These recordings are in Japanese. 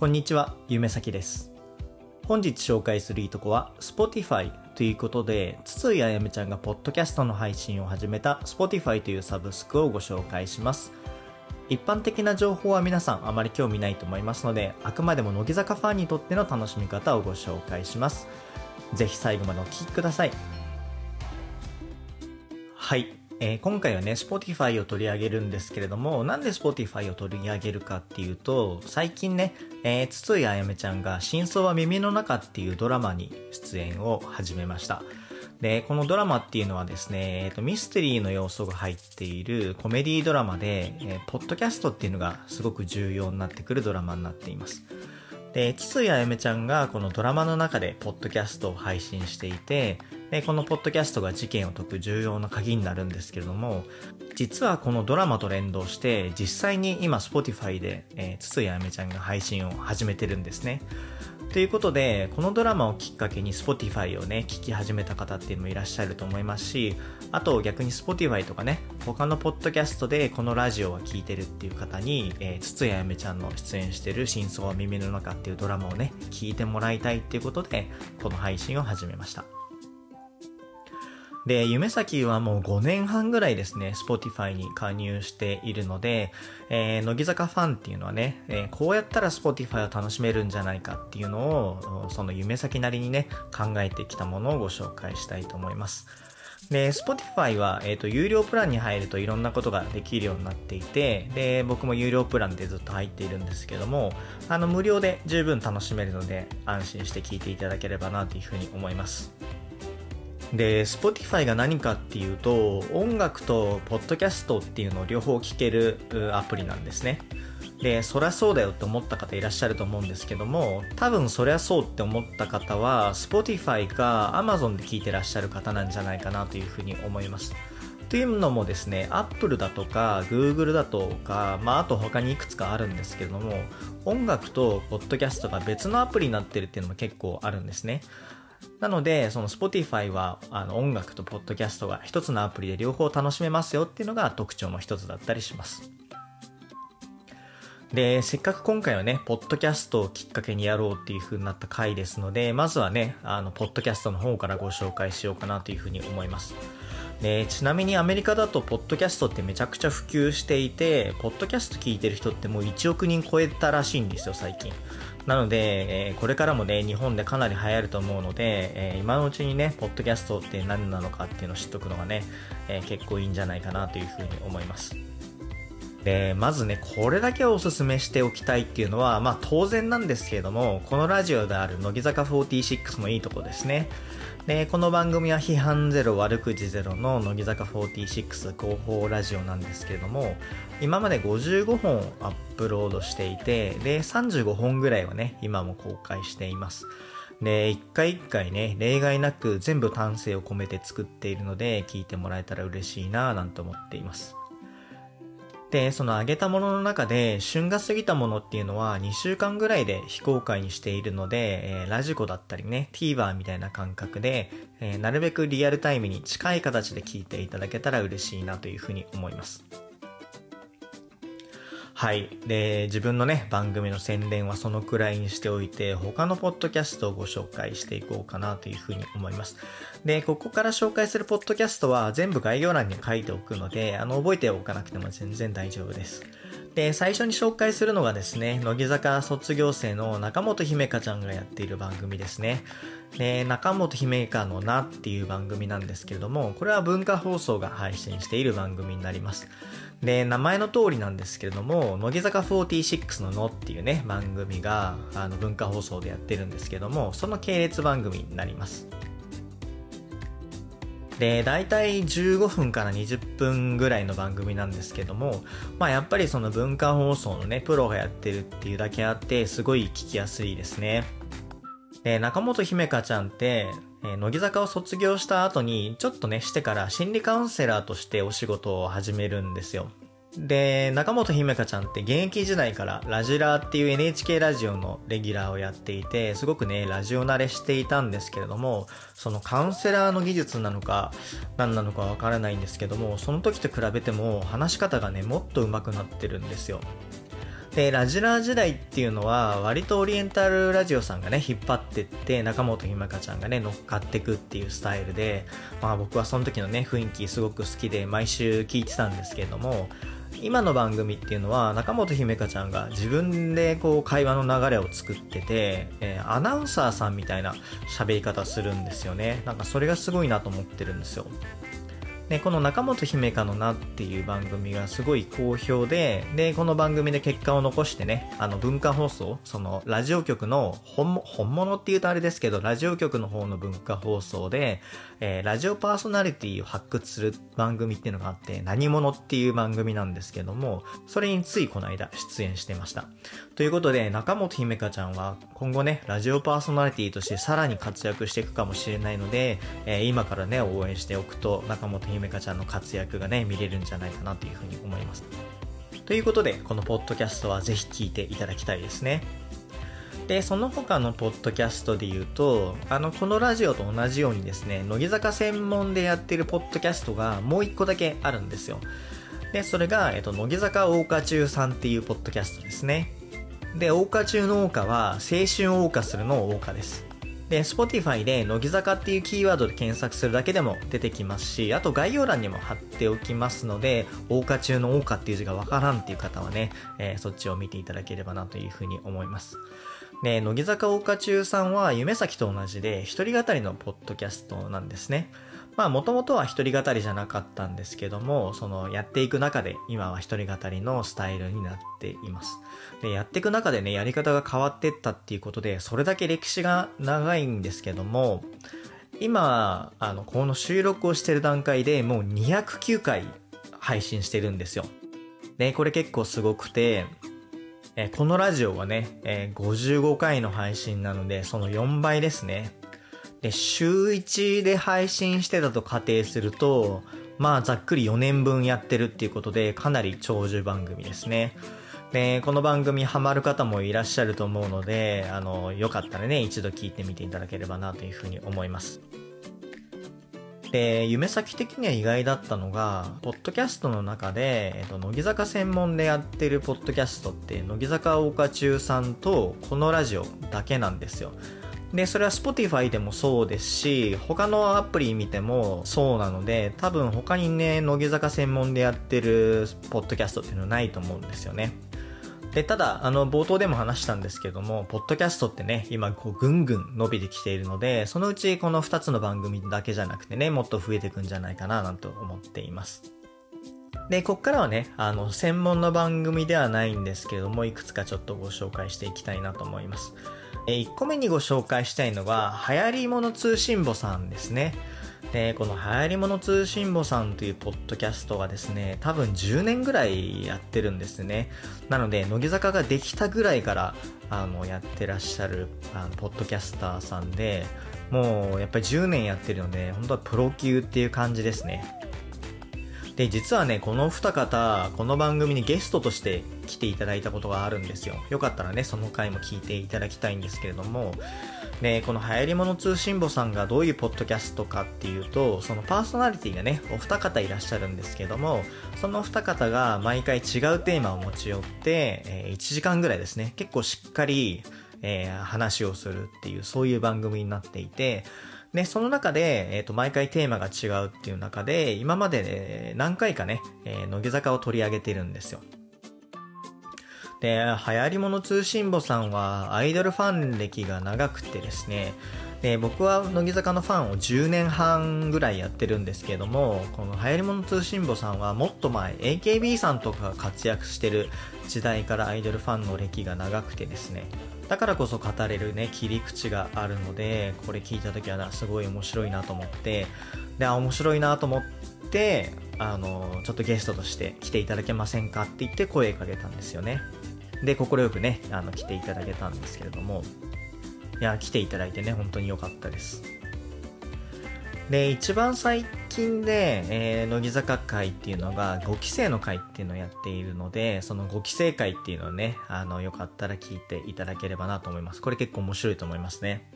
こんにちは、ゆめさきです。本日紹介するいとこは Spotify ということで、筒井あやめちゃんがポッドキャストの配信を始めた Spotify というサブスクをご紹介します。一般的な情報は皆さんあまり興味ないと思いますので、あくまでも乃木坂ファンにとっての楽しみ方をご紹介します。ぜひ最後までお聴きください。はい。えー今回はね、Spotify を取り上げるんですけれども、なんで Spotify を取り上げるかっていうと、最近ね、えー、筒井あやめちゃんが真相は耳の中っていうドラマに出演を始めました。で、このドラマっていうのはですね、えっ、と、ミステリーの要素が入っているコメディドラマで、えーポッドキャストっていうのがすごく重要になってくるドラマになっています。で、筒井あやめちゃんがこのドラマの中でポッドキャストを配信していて、で、このポッドキャストが事件を解く重要な鍵になるんですけれども、実はこのドラマと連動して、実際に今 Spotify で、えー、筒井あやめちゃんが配信を始めてるんですね。ということで、このドラマをきっかけに Spotify をね、聞き始めた方っていうのもいらっしゃると思いますし、あと逆に Spotify とかね、他のポッドキャストでこのラジオは聞いてるっていう方に、えー、筒井あやめちゃんの出演してる真相は耳の中っていうドラマをね、聞いてもらいたいっていうことで、この配信を始めました。で、夢咲はもう5年半ぐらいですね、Spotify に加入しているので、えー乃木坂ファンっていうのはね、えーこうやったら Spotify を楽しめるんじゃないかっていうのを、その夢咲なりにね、考えてきたものをご紹介したいと思います。で、Spotify は、えっ、と、有料プランに入るといろんなことができるようになっていて、で、僕も有料プランでずっと入っているんですけども、あの、無料で十分楽しめるので、安心して聞いていただければなというふうに思います。で、Spotify が何かっていうと、音楽とポッドキャストっていうのを両方聴けるアプリなんですね。で、そりゃそうだよって思った方いらっしゃると思うんですけども、多分そりゃそうって思った方は、Spotify か Amazon で聞いてらっしゃる方なんじゃないかなというふうに思います。というのもですね、Apple だとか Google だとか、まああと他にいくつかあるんですけれども、音楽とポッドキャストが別のアプリになってるっていうのも結構あるんですね。なので、その Spotify はあの音楽とポッドキャストが一つのアプリで両方楽しめますよっていうのが特徴の一つだったりします。で、せっかく今回はね、ポッドキャストをきっかけにやろうっていう風になった回ですので、まずはね、あの、ポッドキャストの方からご紹介しようかなという風に思います。で、ちなみにアメリカだと、ポッドキャストってめちゃくちゃ普及していて、ポッドキャスト聞いてる人ってもう1億人超えたらしいんですよ、最近。なので、えーこれからもね、日本でかなり流行ると思うので、えー今のうちにね、ポッドキャストって何なのかっていうのを知っとくのがね、えー結構いいんじゃないかなという風に思います。で、まずね、これだけおすすめしておきたいっていうのは、まあ当然なんですけれども、このラジオである乃木坂46のいいとこですね。え、この番組は批判ゼロ悪口ゼロの乃木坂46広報ラジオなんですけれども、今まで55本アップロードしていて、で、35本ぐらいはね、今も公開しています。で、一回一回ね、例外なく全部丹精を込めて作っているので、聞いてもらえたら嬉しいなぁなんて思っています。で、その上げたものの中で、旬が過ぎたものっていうのは2週間ぐらいで非公開にしているので、えーラジコだったりね、TVer みたいな感覚で、えーなるべくリアルタイムに近い形で聞いていただけたら嬉しいなというふうに思います。はい。で、自分のね、番組の宣伝はそのくらいにしておいて、他のポッドキャストをご紹介していこうかなというふうに思います。で、ここから紹介するポッドキャストは全部概要欄に書いておくので、あの、覚えておかなくても全然大丈夫です。で、最初に紹介するのがですね、乃木坂卒業生の中本姫香ちゃんがやっている番組ですね。で、中本姫香のなっていう番組なんですけれども、これは文化放送が配信している番組になります。で、名前の通りなんですけれども、乃木坂46ののっていうね、番組が、あの、文化放送でやってるんですけども、その系列番組になります。で、大体15分から20分ぐらいの番組なんですけども、まあやっぱりその文化放送のね、プロがやってるっていうだけあって、すごい聞きやすいですね。で、中本姫香ちゃんって、えー乃木坂を卒業した後に、ちょっとね、してから心理カウンセラーとしてお仕事を始めるんですよ。で、中本姫香ちゃんって現役時代からラジラーっていう NHK ラジオのレギュラーをやっていて、すごくね、ラジオ慣れしていたんですけれども、そのカウンセラーの技術なのか、何なのかわからないんですけども、その時と比べても話し方がね、もっと上手くなってるんですよ。で、ラジラー時代っていうのは、割とオリエンタルラジオさんがね、引っ張ってって、中本ひまかちゃんがね、乗っかってくっていうスタイルで、まあ僕はその時のね、雰囲気すごく好きで、毎週聞いてたんですけれども、今の番組っていうのは中本姫香ちゃんが自分でこう会話の流れを作ってて、えー、アナウンサーさんみたいな喋り方するんですよね。なんかそれがすごいなと思ってるんですよ。で、この中本姫香のなっていう番組がすごい好評で、で、この番組で結果を残してね、あの文化放送、そのラジオ局の本本物って言うとあれですけど、ラジオ局の方の文化放送で、えー、ラジオパーソナリティを発掘する番組っていうのがあって、何者っていう番組なんですけども、それについこの間出演してました。ということで、中本姫香ちゃんは今後ね、ラジオパーソナリティとしてさらに活躍していくかもしれないので、えー、今からね、応援しておくと、中本姫めかちゃんの活躍がね、見れるんじゃないかなというふうに思います。ということで、このポッドキャストはぜひ聞いていただきたいですね。で、その他のポッドキャストで言うと、あの、このラジオと同じようにですね、乃木坂専門でやってるポッドキャストがもう一個だけあるんですよ。で、それが、えっと、乃木坂大花中さんっていうポッドキャストですね。で、大花中の大花は、青春を謳歌するの大花です。で、Spotify で乃木坂っていうキーワードで検索するだけでも出てきますし、あと概要欄にも貼っておきますので、桜花中の桜花っていう字がわからんっていう方はね、えー、そっちを見ていただければなというふうに思います。で、乃木坂桜花中さんは夢咲と同じで、一人語りのポッドキャストなんですね。まあ、もともとは一人語りじゃなかったんですけども、その、やっていく中で、今は一人語りのスタイルになっています。で、やっていく中でね、やり方が変わっていったっていうことで、それだけ歴史が長いんですけども、今、あの、この収録をしてる段階でもう209回配信してるんですよ。で、これ結構すごくて、えこのラジオはね、えー、55回の配信なので、その4倍ですね。で、週1で配信してたと仮定すると、まあざっくり4年分やってるっていうことで、かなり長寿番組ですね。で、この番組ハマる方もいらっしゃると思うので、あの、よかったらね、一度聞いてみていただければなというふうに思います。で、夢先的には意外だったのが、ポッドキャストの中で、えっと、乃木坂専門でやってるポッドキャストって、乃木坂大花中さんとこのラジオだけなんですよ。で、それは Spotify でもそうですし、他のアプリ見てもそうなので、多分他にね、乃木坂専門でやってるポッドキャストっていうのはないと思うんですよね。で、ただ、あの、冒頭でも話したんですけども、ポッドキャストってね、今、こう、ぐんぐん伸びてきているので、そのうちこの2つの番組だけじゃなくてね、もっと増えていくんじゃないかな、なんて思っています。で、こっからはね、あの、専門の番組ではないんですけれども、いくつかちょっとご紹介していきたいなと思います。え1個目にご紹介したいのが、流行り物通信簿さんですね。で、この流行り物通信簿さんというポッドキャストがですね、多分10年ぐらいやってるんですね。なので、乃木坂ができたぐらいから、あの、やってらっしゃる、あの、ポッドキャスターさんで、もう、やっぱり10年やってるので、本当はプロ級っていう感じですね。で、実はね、この二方、この番組にゲストとして来ていただいたことがあるんですよ。よかったらね、その回も聞いていただきたいんですけれども、で、この流行り物通信簿さんがどういうポッドキャストかっていうと、そのパーソナリティがね、お二方いらっしゃるんですけども、その二方が毎回違うテーマを持ち寄って、えー、1時間ぐらいですね、結構しっかり、えー、話をするっていう、そういう番組になっていて、で、その中で、えっ、ー、と、毎回テーマが違うっていう中で、今まで、ね、何回かね、えー、乃木坂を取り上げてるんですよ。で、流行り物通信簿さんはアイドルファン歴が長くてですね、で僕は乃木坂のファンを10年半ぐらいやってるんですけどもこの流行り物通信簿さんはもっと前 AKB さんとかが活躍してる時代からアイドルファンの歴が長くてですねだからこそ語れるね切り口があるのでこれ聞いた時はなすごい面白いなと思ってで面白いなと思ってあのちょっとゲストとして来ていただけませんかって言って声かけたんですよね。で快くねあの来ていただけたんですけれども。いや来ていただいてね本当に良かったです。で、一番最近で、えー、乃木坂会っていうのが5期生の会っていうのをやっているので、その5期生会っていうのをね、あの、よかったら聞いていただければなと思います。これ結構面白いと思いますね。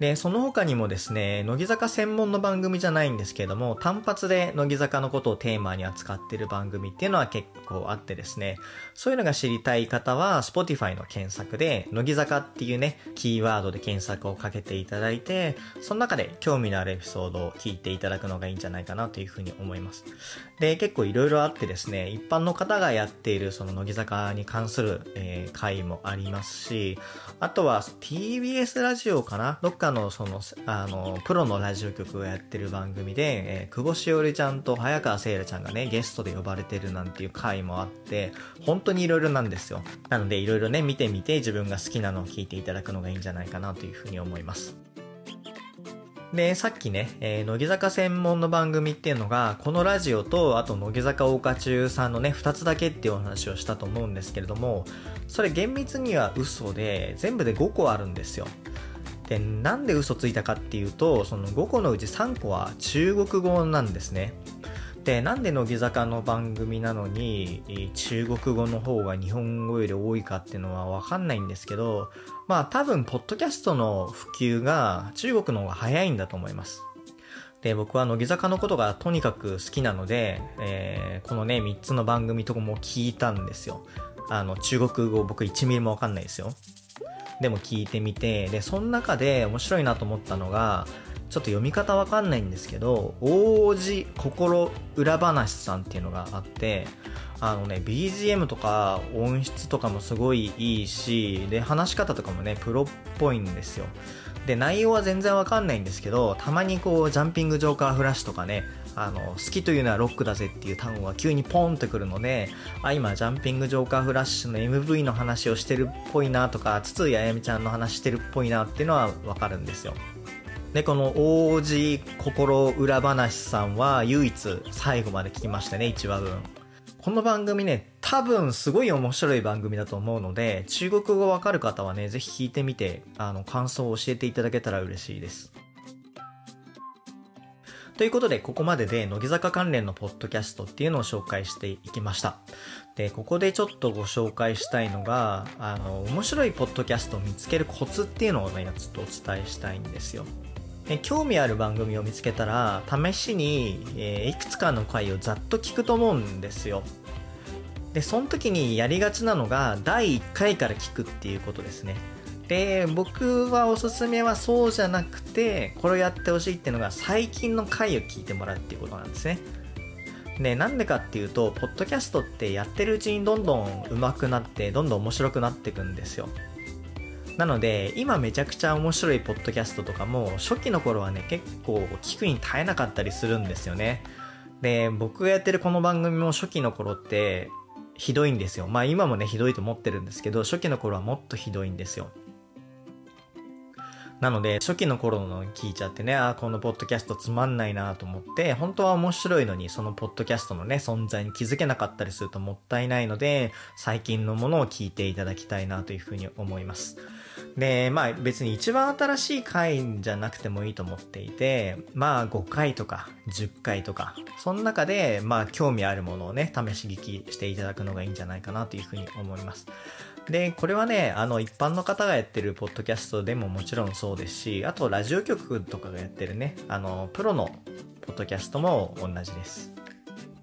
で、その他にもですね、乃木坂専門の番組じゃないんですけれども、単発で乃木坂のことをテーマに扱っている番組っていうのは結構あってですね、そういうのが知りたい方は、Spotify の検索で、乃木坂っていうね、キーワードで検索をかけていただいて、その中で興味のあるエピソードを聞いていただくのがいいんじゃないかなというふうに思います。で、結構いろいろあってですね、一般の方がやっているその乃木坂に関する、えー、回もありますし、あとは TBS ラジオかなどっかのその、あの、プロのラジオ局をやってる番組で、えー、久保しおりちゃんと早川せいらちゃんがね、ゲストで呼ばれてるなんていう回もあって、本当に色々なんですよ。なので色々ね、見てみて自分が好きなのを聞いていただくのがいいんじゃないかなというふうに思います。で、さっきね、えー、乃木坂専門の番組っていうのが、このラジオと、あと乃木坂大花中さんのね、二つだけっていうお話をしたと思うんですけれども、それ厳密には嘘で、全部で5個あるんですよ。で、なんで嘘ついたかっていうと、その5個のうち3個は中国語なんですね。で、なんで乃木坂の番組なのに、中国語の方が日本語より多いかっていうのはわかんないんですけど、まあ多分、ポッドキャストの普及が中国の方が早いんだと思います。で、僕は乃木坂のことがとにかく好きなので、えー、このね、3つの番組とかも聞いたんですよ。あの、中国語僕1ミリもわかんないですよ。でも聞いてみて、で、その中で面白いなと思ったのが、ちょっと読み方わかんないんですけど、王子心裏話さんっていうのがあって、あのね、BGM とか音質とかもすごいいいし、で、話し方とかもね、プロっぽいんですよ。で、内容は全然わかんないんですけど、たまにこう、ジャンピングジョーカーフラッシュとかね、あの、好きというのはロックだぜっていう単語が急にポンってくるので、あ、今、ジャンピングジョーカーフラッシュの MV の話をしてるっぽいなとか、筒井あやみちゃんの話してるっぽいなっていうのはわかるんですよ。で、この王子心裏話さんは唯一最後まで聞きましたね、1話分。この番組ね、多分すごい面白い番組だと思うので、中国語わかる方はね、ぜひ聞いてみて、あの、感想を教えていただけたら嬉しいです。ということで、ここまでで乃木坂関連のポッドキャストっていうのを紹介していきました。で、ここでちょっとご紹介したいのが、あの、面白いポッドキャストを見つけるコツっていうのをね、ちょっとお伝えしたいんですよ。え興味ある番組を見つけたら試しに、えー、いくつかの回をざっと聞くと思うんですよでその時にやりがちなのが第1回から聞くっていうことですねで僕はおすすめはそうじゃなくてこれをやってほしいっていうのが最近の回を聞いてもらうっていうことなんですねでなんでかっていうとポッドキャストってやってるうちにどんどん上手くなってどんどん面白くなっていくんですよなので、今めちゃくちゃ面白いポッドキャストとかも、初期の頃はね、結構聞くに耐えなかったりするんですよね。で、僕がやってるこの番組も初期の頃って、ひどいんですよ。まあ今もね、ひどいと思ってるんですけど、初期の頃はもっとひどいんですよ。なので、初期の頃の聞いちゃってね、あ、このポッドキャストつまんないなと思って、本当は面白いのに、そのポッドキャストのね、存在に気づけなかったりするともったいないので、最近のものを聞いていただきたいなというふうに思います。で、まあ別に一番新しい回じゃなくてもいいと思っていて、まあ5回とか10回とか、その中でまあ興味あるものをね、試し聞きしていただくのがいいんじゃないかなというふうに思います。で、これはね、あの一般の方がやってるポッドキャストでももちろんそうですし、あとラジオ局とかがやってるね、あの、プロのポッドキャストも同じです。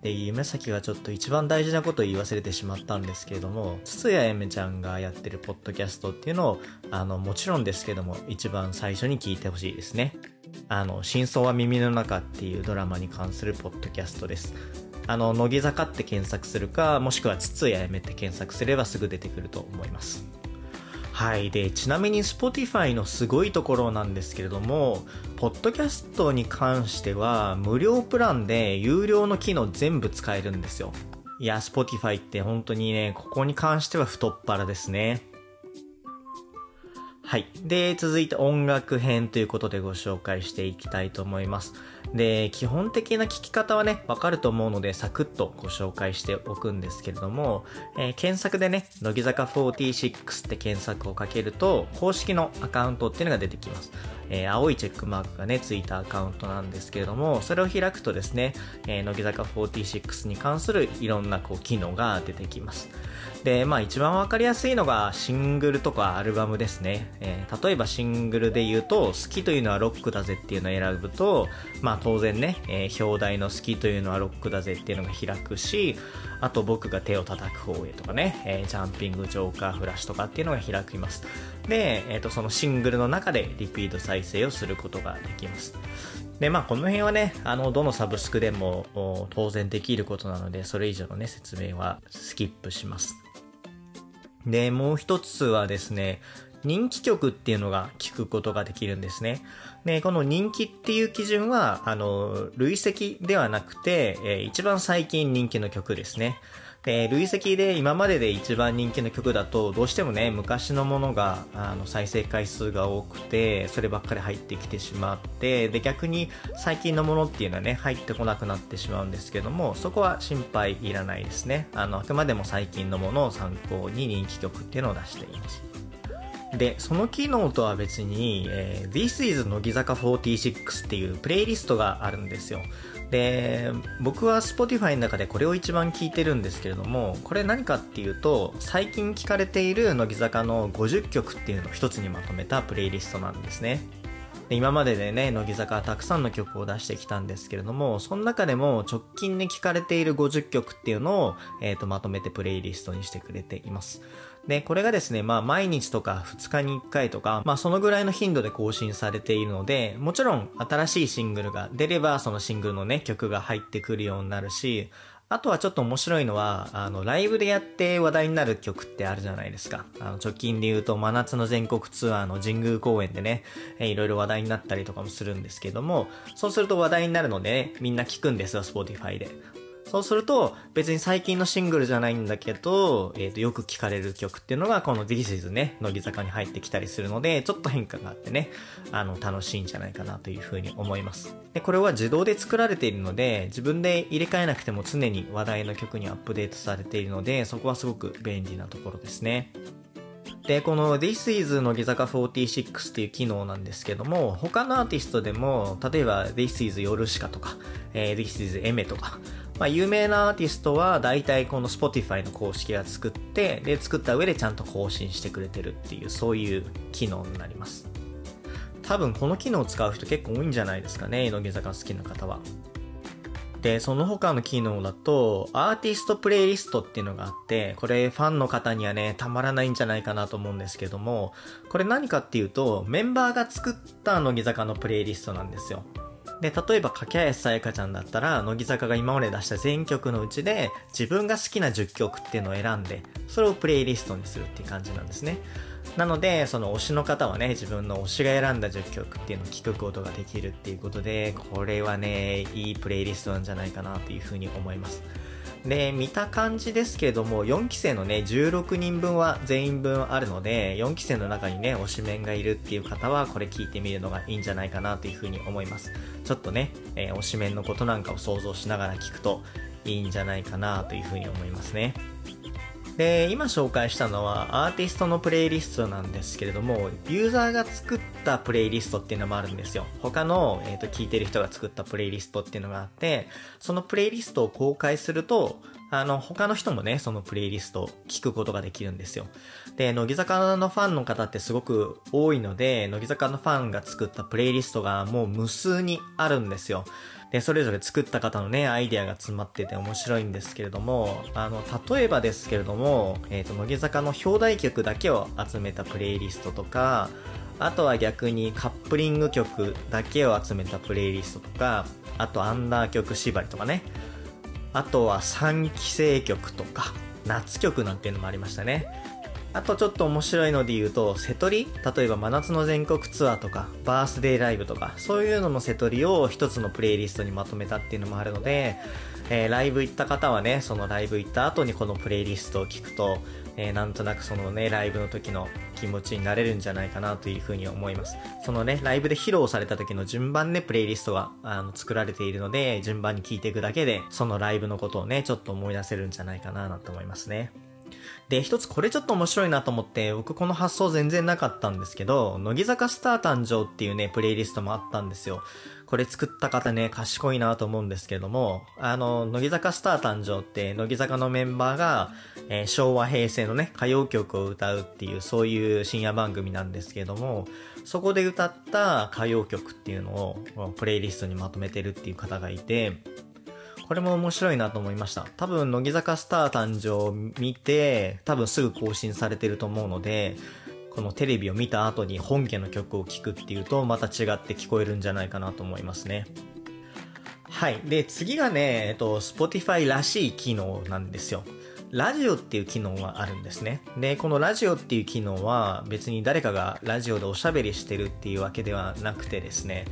で、夢咲はちょっと一番大事なことを言い忘れてしまったんですけれども、筒谷えめちゃんがやってるポッドキャストっていうのを、あの、もちろんですけども、一番最初に聞いてほしいですね。あの、真相は耳の中っていうドラマに関するポッドキャストです。あの、乃木坂って検索するか、もしくは筒谷えめって検索すればすぐ出てくると思います。はい。で、ちなみに Spotify のすごいところなんですけれども、ポッドキャストに関しては、無料プランで有料の機能全部使えるんですよ。いや、Spotify って本当にね、ここに関しては太っ腹ですね。はい。で、続いて音楽編ということでご紹介していきたいと思います。で、基本的な聞き方はね、わかると思うので、サクッとご紹介しておくんですけれども、えー、検索でね、乃木坂46って検索をかけると、公式のアカウントっていうのが出てきます。えー、青いチェックマークがね、ついたアカウントなんですけれども、それを開くとですね、えー、乃木坂46に関するいろんなこう機能が出てきます。で、まあ一番わかりやすいのがシングルとかアルバムですね。えー、例えばシングルで言うと、好きというのはロックだぜっていうのを選ぶと、まあ当然ね、えー、表題の好きというのはロックだぜっていうのが開くし、あと僕が手を叩く方へとかね、えー、ジャンピングジョーカーフラッシュとかっていうのが開きます。で、えっ、とそのシングルの中でリピート再生をすることができます。で、まあこの辺はね、あの、どのサブスクでも当然できることなので、それ以上のね、説明はスキップします。で、もう一つはですね、人気曲っていうのが聞くことができるんですね。で、この人気っていう基準は、あの、累積ではなくて、えー、一番最近人気の曲ですね。で、累積で今までで一番人気の曲だと、どうしてもね、昔のものが、あの、再生回数が多くて、そればっかり入ってきてしまって、で、逆に最近のものっていうのはね、入ってこなくなってしまうんですけども、そこは心配いらないですね。あの、あくまでも最近のものを参考に人気曲っていうのを出しています。で、その機能とは別に、えー、This is 乃木坂46っていうプレイリストがあるんですよ。で、僕は Spotify の中でこれを一番聞いてるんですけれども、これ何かっていうと、最近聞かれている乃木坂の50曲っていうのを一つにまとめたプレイリストなんですね。で今まででね、乃木坂はたくさんの曲を出してきたんですけれども、その中でも直近で聴かれている50曲っていうのを、え、ー、と、まとめてプレイリストにしてくれています。で、これがですね、まあ毎日とか2日に1回とか、まあそのぐらいの頻度で更新されているので、もちろん新しいシングルが出ればそのシングルのね、曲が入ってくるようになるし、あとはちょっと面白いのは、あの、ライブでやって話題になる曲ってあるじゃないですか。あの、直近で言うと、真夏の全国ツアーの神宮公演でね、えいろいろ話題になったりとかもするんですけども、そうすると話題になるので、ね、みんな聞くんですよ、Spotify で。そうすると、別に最近のシングルじゃないんだけど、えっ、ー、と、よく聴かれる曲っていうのが、この This is ね、乃木坂に入ってきたりするので、ちょっと変化があってね、あの、楽しいんじゃないかなというふうに思います。で、これは自動で作られているので、自分で入れ替えなくても常に話題の曲にアップデートされているので、そこはすごく便利なところですね。で、この This is 乃木坂46っていう機能なんですけども、他のアーティストでも、例えば This is ヨルシカとか、えー、This is エメとか、まあ、有名なアーティストは大体この Spotify の公式が作って、で、作った上でちゃんと更新してくれてるっていう、そういう機能になります。多分この機能を使う人結構多いんじゃないですかね、乃木坂好きな方は。で、その他の機能だと、アーティストプレイリストっていうのがあって、これファンの方にはね、たまらないんじゃないかなと思うんですけども、これ何かっていうと、メンバーが作った乃木坂のプレイリストなんですよ。で、例えば、かけあやさやかちゃんだったら、乃木坂が今まで出した全曲のうちで、自分が好きな10曲っていうのを選んで、それをプレイリストにするっていう感じなんですね。なので、その推しの方はね、自分の推しが選んだ10曲っていうのを聴くことができるっていうことで、これはね、いいプレイリストなんじゃないかなというふうに思います。で、見た感じですけれども、4期生のね、16人分は全員分あるので、4期生の中にね、推しメンがいるっていう方は、これ聞いてみるのがいいんじゃないかなというふうに思います。ちょっとね、えー、推しメンのことなんかを想像しながら聞くといいんじゃないかなというふうに思いますね。で、今紹介したのはアーティストのプレイリストなんですけれども、ユーザーが作ったプレイリストっていうのもあるんですよ。他の、えっ、ー、と、聞いてる人が作ったプレイリストっていうのがあって、そのプレイリストを公開すると、あの、他の人もね、そのプレイリストを聞くことができるんですよ。で、乃木坂のファンの方ってすごく多いので、乃木坂のファンが作ったプレイリストがもう無数にあるんですよ。で、それぞれ作った方のね、アイデアが詰まってて面白いんですけれども、あの、例えばですけれども、えっ、ー、と、乃木坂の表題曲だけを集めたプレイリストとか、あとは逆にカップリング曲だけを集めたプレイリストとか、あとアンダー曲縛りとかね、あとは3期生曲とか、夏曲なんていうのもありましたね。あとちょっと面白いので言うと、瀬戸り？例えば真夏の全国ツアーとか、バースデーライブとか、そういうのの瀬戸りを一つのプレイリストにまとめたっていうのもあるので、えー、ライブ行った方はね、そのライブ行った後にこのプレイリストを聞くと、えー、なんとなくそのね、ライブの時の気持ちになれるんじゃないかなというふうに思います。そのね、ライブで披露された時の順番でプレイリストがあの作られているので、順番に聞いていくだけで、そのライブのことをね、ちょっと思い出せるんじゃないかなと思いますね。で、一つこれちょっと面白いなと思って、僕この発想全然なかったんですけど、乃木坂スター誕生っていうね、プレイリストもあったんですよ。これ作った方ね、賢いなと思うんですけども、あの、乃木坂スター誕生って、乃木坂のメンバーが、えー、昭和平成のね、歌謡曲を歌うっていう、そういう深夜番組なんですけども、そこで歌った歌謡曲っていうのを、プレイリストにまとめてるっていう方がいて、これも面白いなと思いました。多分、乃木坂スター誕生を見て、多分すぐ更新されてると思うので、このテレビを見た後に本家の曲を聴くっていうとまた違って聞こえるんじゃないかなと思いますね。はい。で、次がね、えっと、Spotify らしい機能なんですよ。ラジオっていう機能があるんですね。で、このラジオっていう機能は別に誰かがラジオでおしゃべりしてるっていうわけではなくてですね、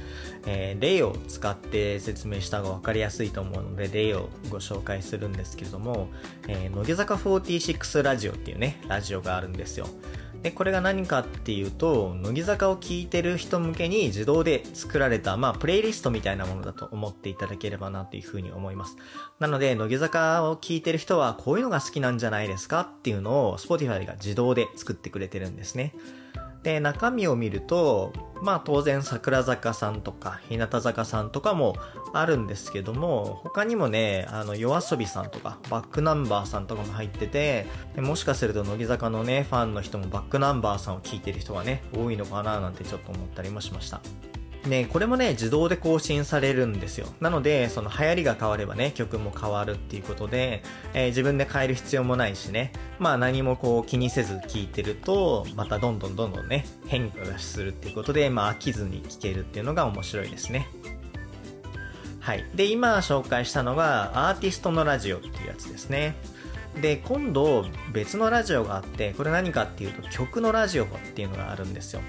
えー、例を使って説明した方がわかりやすいと思うので、例をご紹介するんですけれども、えー、乃木坂46ラジオっていうね、ラジオがあるんですよ。で、これが何かっていうと、乃木坂を聴いてる人向けに自動で作られた、まあ、プレイリストみたいなものだと思っていただければなというふうに思います。なので、乃木坂を聴いてる人はこういうのが好きなんじゃないですかっていうのを Spotify が自動で作ってくれてるんですね。で、中身を見ると、まあ当然桜坂さんとか日向坂さんとかもあるんですけども、他にもね、あの夜遊びさんとかバックナンバーさんとかも入ってて、もしかすると乃木坂のね、ファンの人もバックナンバーさんを聞いてる人がね、多いのかななんてちょっと思ったりもしました。ね、これもね、自動で更新されるんですよ。なので、その流行りが変わればね、曲も変わるっていうことで、えー、自分で変える必要もないしね、まあ何もこう気にせず聴いてると、またどんどんどんどんね、変化がするっていうことで、まあ飽きずに聴けるっていうのが面白いですね。はい。で、今紹介したのが、アーティストのラジオっていうやつですね。で、今度別のラジオがあって、これ何かっていうと曲のラジオっていうのがあるんですよ。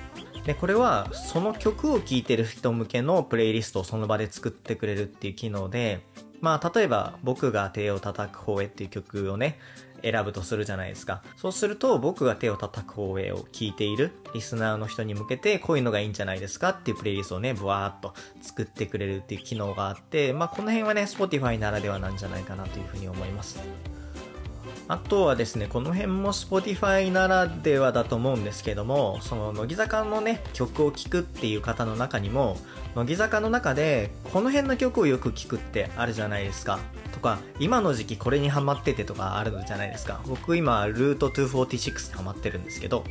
で、これはその曲を聴いてる人向けのプレイリストをその場で作ってくれるっていう機能で、まあ、例えば僕が手を叩く方へっていう曲をね、選ぶとするじゃないですか。そうすると僕が手を叩く方へを聞いているリスナーの人に向けてこういうのがいいんじゃないですかっていうプレイリストをね、ブワーっと作ってくれるっていう機能があって、まあこの辺はね、Spotify ならではなんじゃないかなというふうに思います。あとはですね、この辺も Spotify ならではだと思うんですけども、その乃木坂のね、曲を聴くっていう方の中にも、乃木坂の中で、この辺の曲をよく聴くってあるじゃないですか。とか、今の時期これにハマっててとかあるのじゃないですか。僕今、ルート246にハマってるんですけど、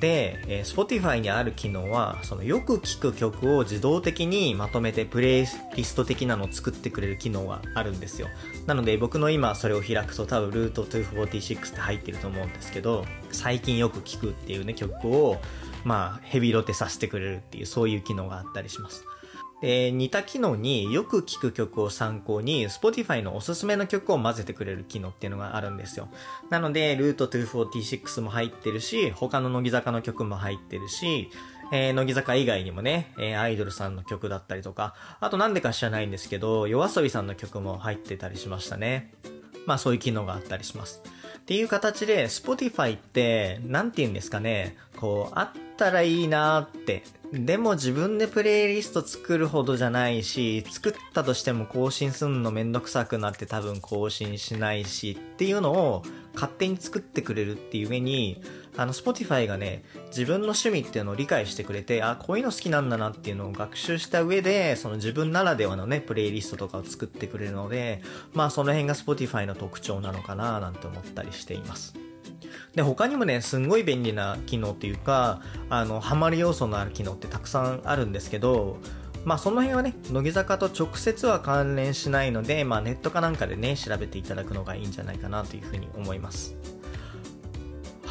で、えー、Spotify にある機能は、そのよく聴く曲を自動的にまとめてプレイリスト的なのを作ってくれる機能があるんですよ。なので僕の今それを開くと多分ルート246って入ってると思うんですけど、最近よく聴くっていうね曲を、まあヘビロテさせてくれるっていうそういう機能があったりします。で、似た機能によく聴く曲を参考に Spotify のおすすめの曲を混ぜてくれる機能っていうのがあるんですよ。なので、ルート246も入ってるし、他の乃木坂の曲も入ってるし、えー、乃木坂以外にもね、えー、アイドルさんの曲だったりとか、あとなんでか知らないんですけど、夜遊びさんの曲も入ってたりしましたね。まあそういう機能があったりします。っていう形で、Spotify って、なんて言うんですかね、こう、あってったらいいなって。でも自分でプレイリスト作るほどじゃないし、作ったとしても更新すんのめんどくさくなって多分更新しないしっていうのを勝手に作ってくれるっていう上に、あの、Spotify がね、自分の趣味っていうのを理解してくれて、あ、こういうの好きなんだなっていうのを学習した上で、その自分ならではのね、プレイリストとかを作ってくれるので、まあその辺が Spotify の特徴なのかななんて思ったりしています。で、他にもね、すんごい便利な機能っていうか、あの、ハマる要素のある機能ってたくさんあるんですけど、まあその辺はね、乃木坂と直接は関連しないので、まあネットかなんかでね、調べていただくのがいいんじゃないかなというふうに思います。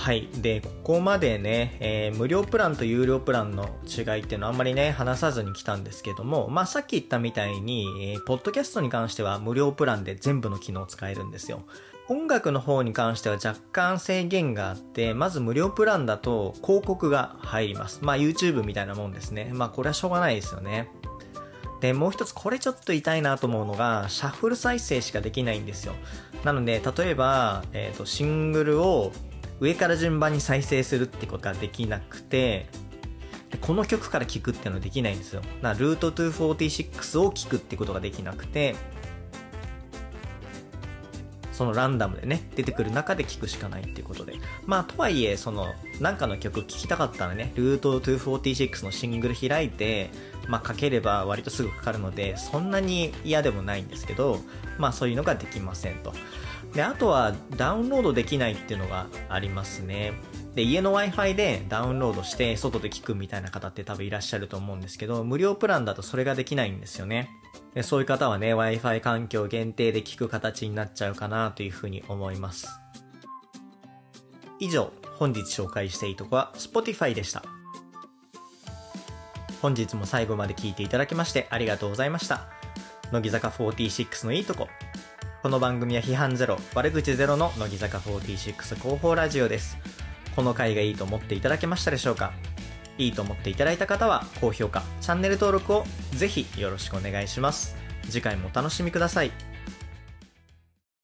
はい。で、ここまでね、えー、無料プランと有料プランの違いっていうのはあんまりね、話さずに来たんですけども、まあさっき言ったみたいに、えー、ポッドキャストに関しては無料プランで全部の機能を使えるんですよ。音楽の方に関しては若干制限があって、まず無料プランだと広告が入ります。まあ YouTube みたいなもんですね。まあこれはしょうがないですよね。で、もう一つこれちょっと痛いなと思うのが、シャッフル再生しかできないんですよ。なので、例えば、えっ、ー、と、シングルを上から順番に再生するってことができなくて、この曲から聴くっていうのはできないんですよ。なルート246を聴くってことができなくて、そのランダムでね、出てくる中で聴くしかないっていうことで。まあ、とはいえ、その、なんかの曲聴きたかったらね、ルート246のシングル開いて、まあ、かければ割とすぐかかるので、そんなに嫌でもないんですけど、まあ、そういうのができませんと。で、あとは、ダウンロードできないっていうのがありますね。で、家の Wi-Fi でダウンロードして外で聞くみたいな方って多分いらっしゃると思うんですけど、無料プランだとそれができないんですよね。でそういう方はね、Wi-Fi 環境限定で聞く形になっちゃうかなというふうに思います。以上、本日紹介していいとこは Spotify でした。本日も最後まで聞いていただきましてありがとうございました。乃木坂46のいいとこ。この番組は批判ゼロ、悪口ゼロの乃木坂46広報ラジオです。この回がいいと思っていただけましたでしょうか？いいと思っていただいた方は高評価、チャンネル登録をぜひよろしくお願いします。次回もお楽しみください。